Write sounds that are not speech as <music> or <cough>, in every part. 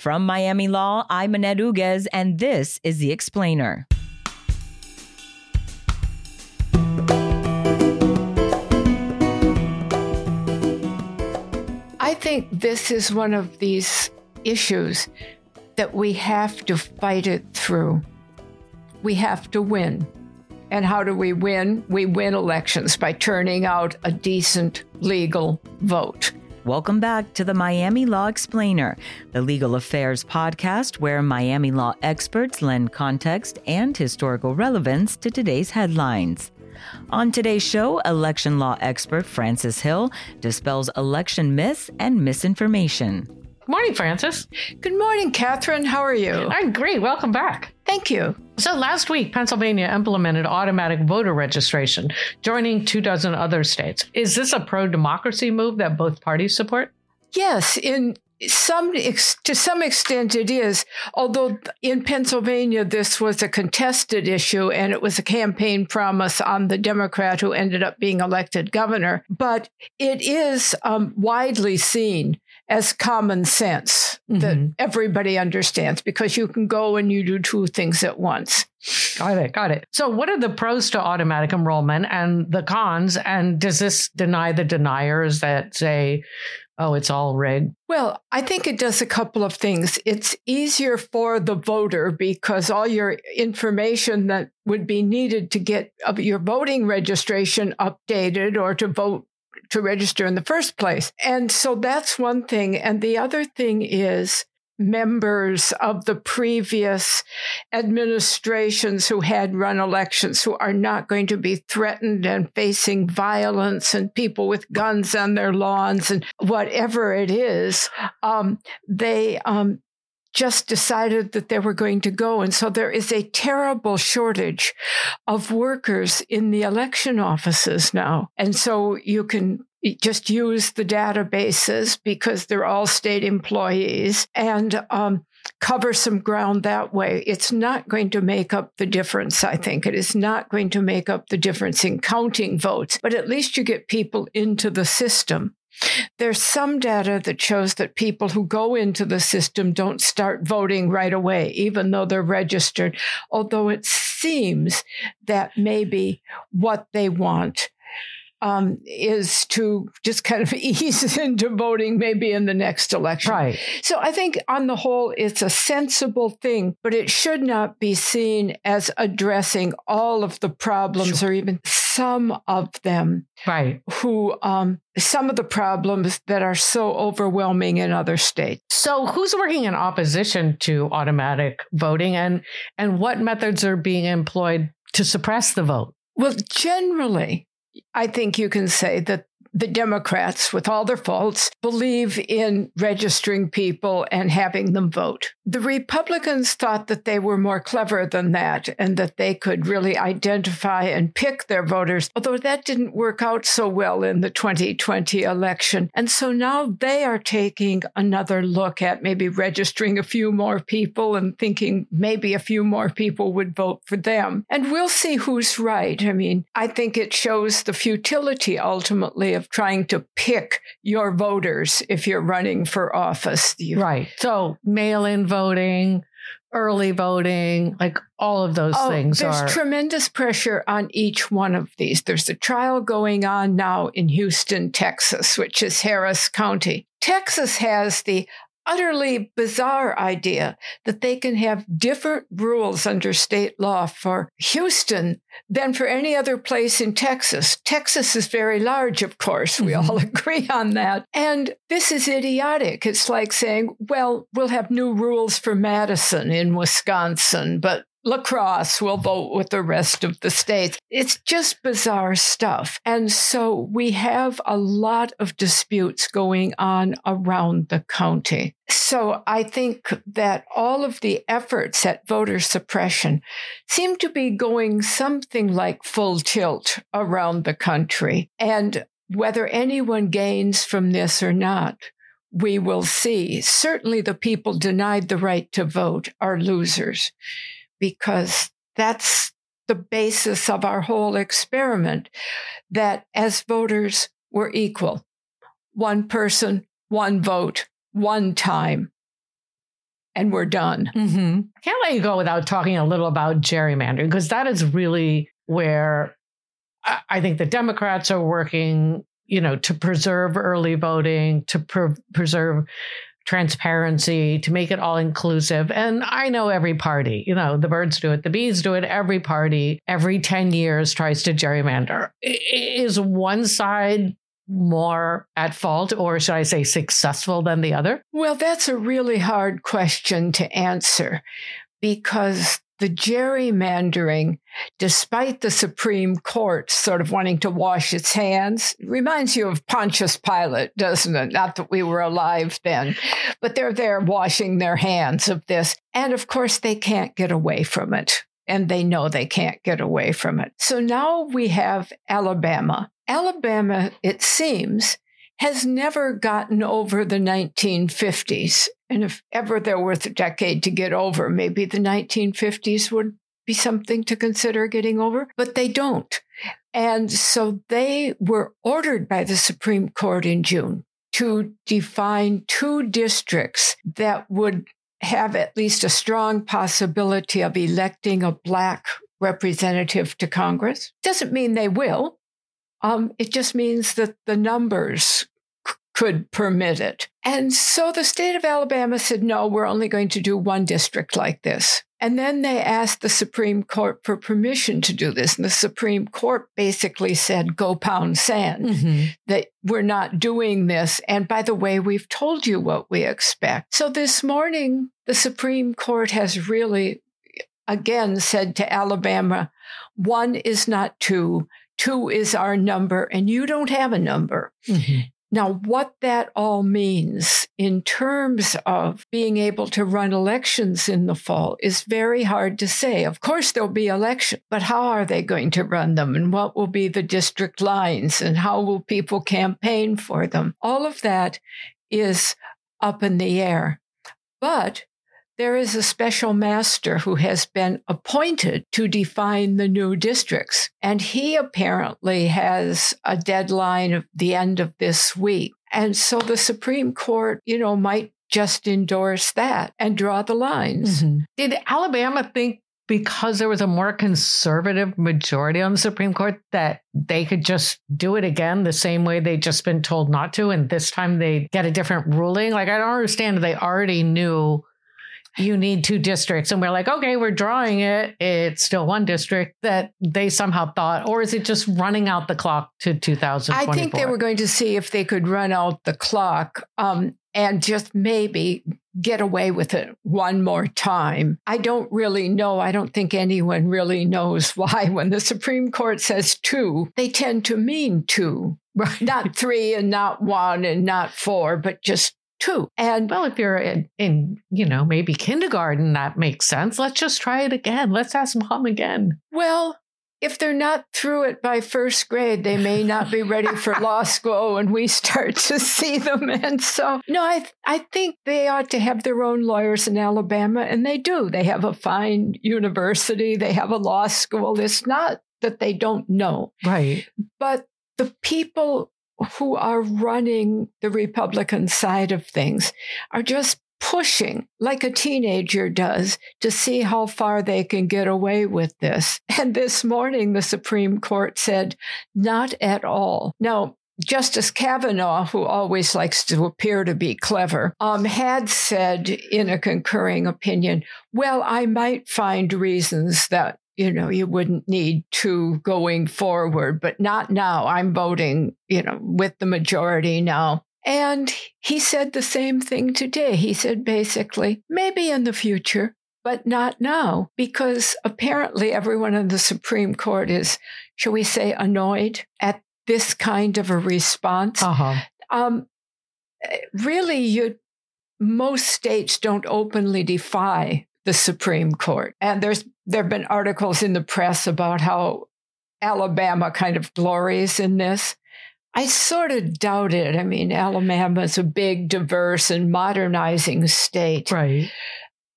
From Miami Law, I'm Annette Uguez, and this is The Explainer. I think this is one of these issues that we have to fight it through. We have to win. And how do we win? We win elections by turning out a decent legal vote. Welcome back to the Miami Law Explainer, the legal affairs podcast where Miami law experts lend context and historical relevance to today's headlines. On today's show, election law expert Frances Hill dispels election myths and misinformation. Good morning, Francis. Good morning, Catherine. How are you? I'm great. Welcome back. Thank you. So, last week, Pennsylvania implemented automatic voter registration, joining two dozen other states. Is this a pro democracy move that both parties support? Yes, in some to some extent it is although in Pennsylvania this was a contested issue and it was a campaign promise on the Democrat who ended up being elected governor but it is um, widely seen as common sense mm-hmm. that everybody understands because you can go and you do two things at once. Got it. Got it. So, what are the pros to automatic enrollment and the cons? And does this deny the deniers that say, oh, it's all rigged? Well, I think it does a couple of things. It's easier for the voter because all your information that would be needed to get your voting registration updated or to vote to register in the first place. And so that's one thing. And the other thing is members of the previous administrations who had run elections who are not going to be threatened and facing violence and people with guns on their lawns and whatever it is. Um, they um, just decided that they were going to go. And so there is a terrible shortage of workers in the election offices now. And so you can just use the databases because they're all state employees and um, cover some ground that way. It's not going to make up the difference, I think. It is not going to make up the difference in counting votes, but at least you get people into the system. There's some data that shows that people who go into the system don't start voting right away, even though they're registered, although it seems that maybe what they want um, is to just kind of <laughs> ease into voting maybe in the next election. Right. So I think on the whole, it's a sensible thing, but it should not be seen as addressing all of the problems sure. or even some of them. Right. Who, um, some of the problems that are so overwhelming in other states. So who's working in opposition to automatic voting and, and what methods are being employed to suppress the vote? Well, generally, I think you can say that the Democrats, with all their faults, believe in registering people and having them vote. The Republicans thought that they were more clever than that and that they could really identify and pick their voters, although that didn't work out so well in the 2020 election. And so now they are taking another look at maybe registering a few more people and thinking maybe a few more people would vote for them. And we'll see who's right. I mean, I think it shows the futility ultimately of trying to pick your voters if you're running for office. You, right. So mail in voting, early voting, like all of those oh, things there's are. tremendous pressure on each one of these. There's a trial going on now in Houston, Texas, which is Harris County. Texas has the utterly bizarre idea that they can have different rules under state law for Houston than for any other place in Texas. Texas is very large, of course. We mm-hmm. all <laughs> agree on that. And this is idiotic. It's like saying, well, we'll have new rules for Madison in Wisconsin, but La Crosse will vote with the rest of the states. It's just bizarre stuff. And so we have a lot of disputes going on around the county. So I think that all of the efforts at voter suppression seem to be going something like full tilt around the country. And whether anyone gains from this or not, we will see. Certainly the people denied the right to vote are losers because that's the basis of our whole experiment that as voters we're equal. One person, one vote, one time. and we're done. Mm-hmm. Can't let you go without talking a little about gerrymandering because that is really where I think the Democrats are working, you know, to preserve early voting, to pre- preserve transparency, to make it all inclusive. And I know every party, you know, the birds do it, the bees do it, every party every 10 years tries to gerrymander. Is one side more at fault or should I say successful than the other? Well, that's a really hard question to answer because the gerrymandering, despite the Supreme Court sort of wanting to wash its hands, reminds you of Pontius Pilate, doesn't it? Not that we were alive then, but they're there washing their hands of this. And of course, they can't get away from it. And they know they can't get away from it. So now we have Alabama. Alabama, it seems, has never gotten over the 1950s. And if ever there was a decade to get over, maybe the 1950s would be something to consider getting over, but they don't. And so they were ordered by the Supreme Court in June to define two districts that would have at least a strong possibility of electing a Black representative to Congress. Doesn't mean they will. Um, it just means that the numbers could permit it. And so the state of Alabama said, no, we're only going to do one district like this. And then they asked the Supreme Court for permission to do this. And the Supreme Court basically said, go pound sand, mm-hmm. that we're not doing this. And by the way, we've told you what we expect. So this morning, the Supreme Court has really again said to Alabama, one is not two, two is our number, and you don't have a number. Mm-hmm. Now, what that all means in terms of being able to run elections in the fall is very hard to say. Of course, there'll be elections, but how are they going to run them? And what will be the district lines? And how will people campaign for them? All of that is up in the air. But there is a special master who has been appointed to define the new districts. And he apparently has a deadline of the end of this week. And so the Supreme Court, you know, might just endorse that and draw the lines. Mm-hmm. Did Alabama think because there was a more conservative majority on the Supreme Court that they could just do it again the same way they'd just been told not to, and this time they get a different ruling? Like, I don't understand. They already knew you need two districts. And we're like, okay, we're drawing it. It's still one district that they somehow thought, or is it just running out the clock to 2024? I think they were going to see if they could run out the clock um, and just maybe get away with it one more time. I don't really know. I don't think anyone really knows <laughs> why. When the Supreme Court says two, they tend to mean two. Right. <laughs> Not three and not one and not four, but just too. And well, if you're in, in, you know, maybe kindergarten, that makes sense. Let's just try it again. Let's ask mom again. Well, if they're not through it by first grade, they may not be ready for <laughs> law school when we start to see them. And so, no, I, I think they ought to have their own lawyers in Alabama, and they do. They have a fine university, they have a law school. It's not that they don't know. Right. But the people who are running the Republican side of things are just pushing like a teenager does to see how far they can get away with this. <laughs> And this morning, the Supreme Court said, not at all. Now, Justice Kavanaugh, who always likes to appear to be clever, um, had said in a concurring opinion, well, I might find reasons that you know, you wouldn't need to going forward, but not now. I'm voting, you know, with the majority now. And he said the same thing today. He said basically, maybe in the future, but not now, because apparently everyone in the Supreme Court is, shall we say, annoyed at this kind of a response. Uh-huh. Um, really, you most states don't openly defy the Supreme Court. And there's there have been articles in the press about how Alabama kind of glories in this. I sort of doubt it. I mean, Alabama is a big, diverse, and modernizing state. Right.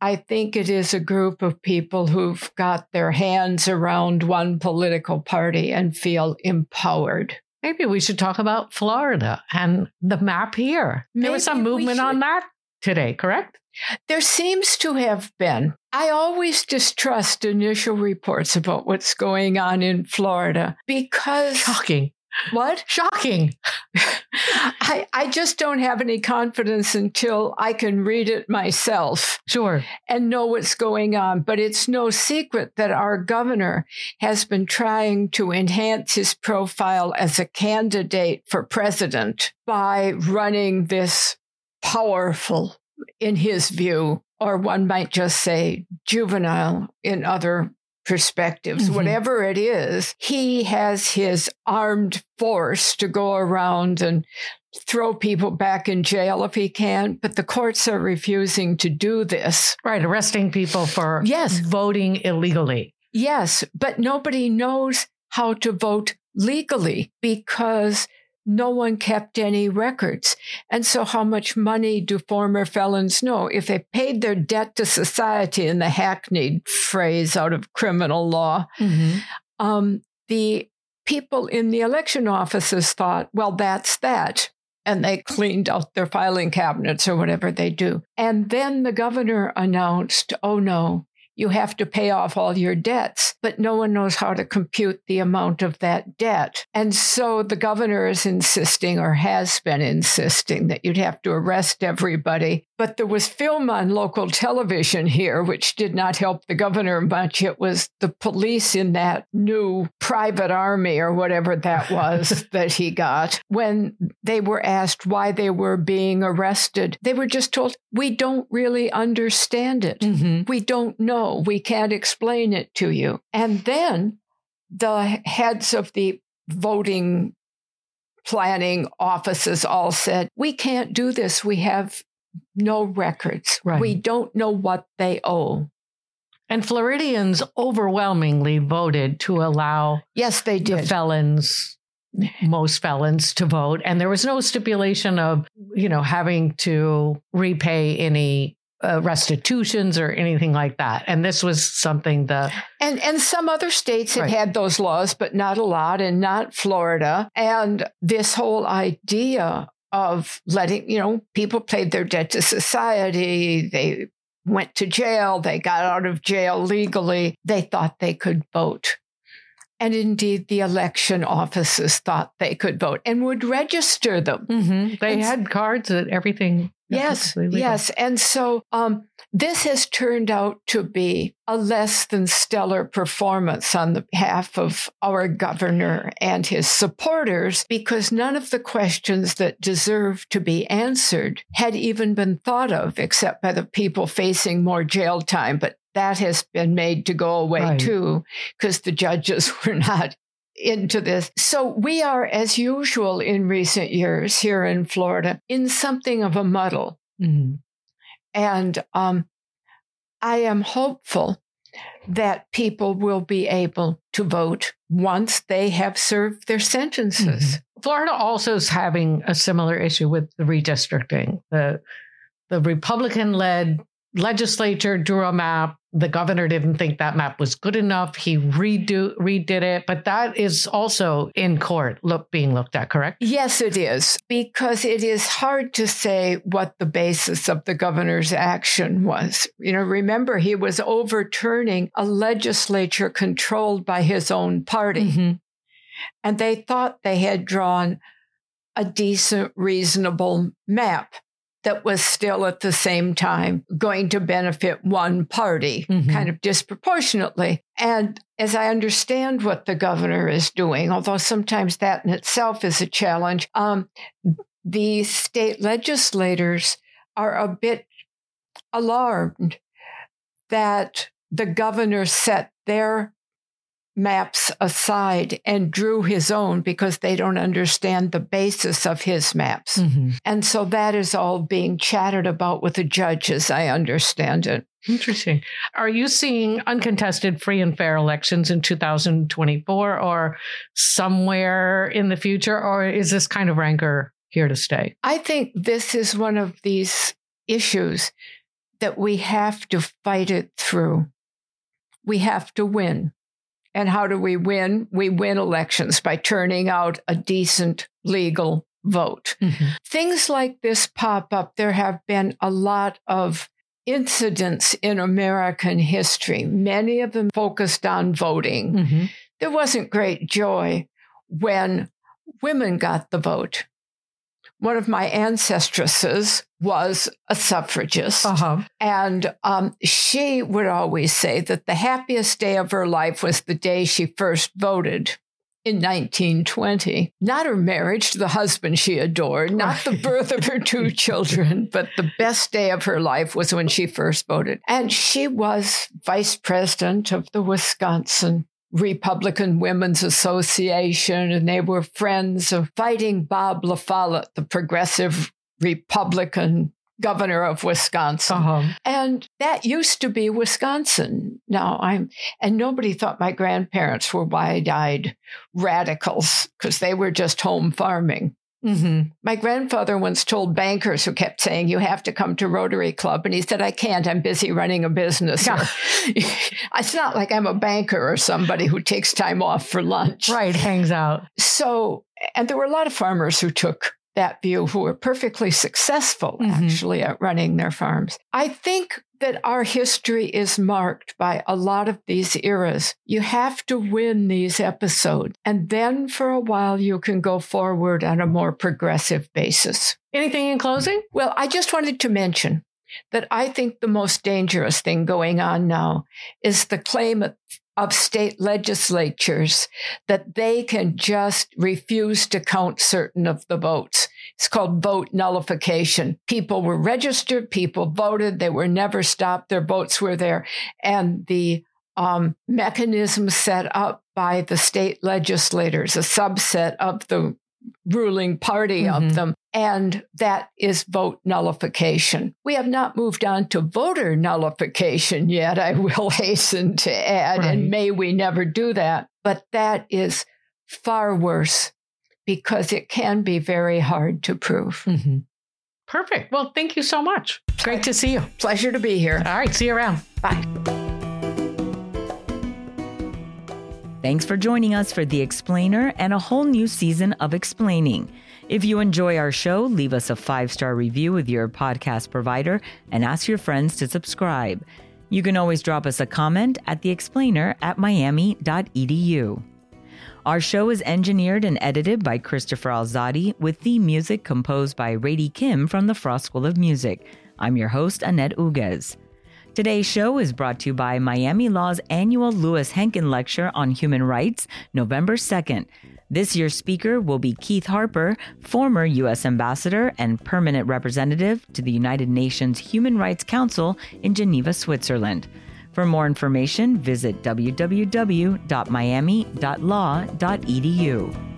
I think it is a group of people who've got their hands around one political party and feel empowered. Maybe we should talk about Florida and the map here. Maybe there was some movement on that today, correct? There seems to have been. I always distrust initial reports about what's going on in Florida because. Shocking. What? Shocking. <laughs> I, I just don't have any confidence until I can read it myself. Sure. And know what's going on. But it's no secret that our governor has been trying to enhance his profile as a candidate for president by running this powerful, in his view, or one might just say juvenile in other perspectives, mm-hmm. whatever it is, he has his armed force to go around and throw people back in jail if he can, but the courts are refusing to do this. Right, arresting people for yes. voting illegally. Yes, but nobody knows how to vote legally because no one kept any records. And so, how much money do former felons know? If they paid their debt to society, in the hackneyed phrase out of criminal law, mm-hmm. um, the people in the election offices thought, well, that's that. And they cleaned out their filing cabinets or whatever they do. And then the governor announced, oh no, you have to pay off all your debts, but no one knows how to compute the amount of that debt. And so the governor is insisting, or has been insisting, that you'd have to arrest everybody. But there was film on local television here, which did not help the governor much. It was the police in that new private army or whatever that was <laughs> that he got. When they were asked why they were being arrested, they were just told, We don't really understand it. Mm-hmm. We don't know know. We can't explain it to you. And then the heads of the voting planning offices all said, We can't do this. We have no records. Right. We don't know what they owe. And Floridians overwhelmingly voted to allow yes, they did. the felons, most felons, to vote. And there was no stipulation of, you know, having to repay any uh, restitutions or anything like that. And this was something the and and some other states had right. had those laws, but not a lot, and not Florida. And this whole idea of letting you know people paid their debt to society, they went to jail, they got out of jail legally, they thought they could vote. And indeed, the election offices thought they could vote and would register them. Mm-hmm. They and had cards and everything. Yes, yes. And so um, this has turned out to be a less than stellar performance on the behalf of our governor and his supporters because none of the questions that deserve to be answered had even been thought of except by the people facing more jail time. But that has been made to go away right. too, because the judges <laughs> were not into this. So we are, as usual in recent years here in Florida, in something of a muddle. Mm-hmm. And um, I am hopeful that people will be able to vote once they have served their sentences. Mm-hmm. Florida also is having a similar issue with the redistricting. The the Republican led legislature drew a map. The governor didn't think that map was good enough. He redo redid it, but that is also in court look being looked at, correct? Yes, it is, because it is hard to say what the basis of the governor's action was. You know, remember he was overturning a legislature controlled by his own party. Mm-hmm. And they thought they had drawn a decent, reasonable map that was still at the same time going to benefit one party mm-hmm. kind of disproportionately. And as I understand what the governor is doing, although sometimes that in itself is a challenge, um, the state legislators are a bit alarmed that the governor set their maps aside and drew his own because they don't understand the basis of his maps. Mm-hmm. And so that is all being chatted about with the judges, I understand it. Interesting. Are you seeing uncontested free and fair elections in 2024 or somewhere in the future? Or is this kind of rancor here to stay? I think this is one of these issues that we have to fight it through. We have to win. And how do we win? We win elections by turning out a decent legal vote. Mm-hmm. Things like this pop up. There have been a lot of incidents in American history, many of them focused on voting. Mm-hmm. There wasn't great joy when women got the vote. One of my ancestresses was a suffragist. Uh-huh. And um, she would always say that the happiest day of her life was the day she first voted in 1920. Not her marriage to the husband she adored, not the birth of her two <laughs> children, but the best day of her life was when she first voted. And she was vice president of the Wisconsin Republican Women's Association, and they were friends of fighting Bob La Follette, the progressive Republican governor of Wisconsin. Uh-huh. And that used to be Wisconsin. Now I'm, and nobody thought my grandparents were wide eyed radicals because they were just home farming. Mm-hmm. My grandfather once told bankers who kept saying, You have to come to Rotary Club. And he said, I can't. I'm busy running a business. Yeah. <laughs> it's not like I'm a banker or somebody who takes time off for lunch. Right, hangs out. So, and there were a lot of farmers who took that view who were perfectly successful mm-hmm. actually at running their farms. I think that our history is marked by a lot of these eras. You have to win these episodes, and then for a while you can go forward on a more progressive basis. Anything in closing? Well, I just wanted to mention that I think the most dangerous thing going on now is the claim of state legislatures that they can just refuse to count certain of the votes. It's called vote nullification. People were registered, people voted, they were never stopped, their votes were there. And the um, mechanism set up by the state legislators, a subset of the ruling party mm-hmm. of them. And that is vote nullification. We have not moved on to voter nullification yet, I will <laughs> hasten to add, right. and may we never do that. But that is far worse because it can be very hard to prove. Mm-hmm. Perfect. Well, thank you so much. Great to see you. Pleasure to be here. All right. See you around. Bye. Thanks for joining us for The Explainer and a whole new season of Explaining. If you enjoy our show, leave us a five star review with your podcast provider and ask your friends to subscribe. You can always drop us a comment at theexplainer at miami.edu. Our show is engineered and edited by Christopher Alzadi with theme music composed by Rady Kim from the Frost School of Music. I'm your host, Annette Uguez. Today's show is brought to you by Miami Law's annual Louis Henkin Lecture on Human Rights, November 2nd. This year's speaker will be Keith Harper, former U.S. Ambassador and permanent representative to the United Nations Human Rights Council in Geneva, Switzerland. For more information, visit www.miami.law.edu.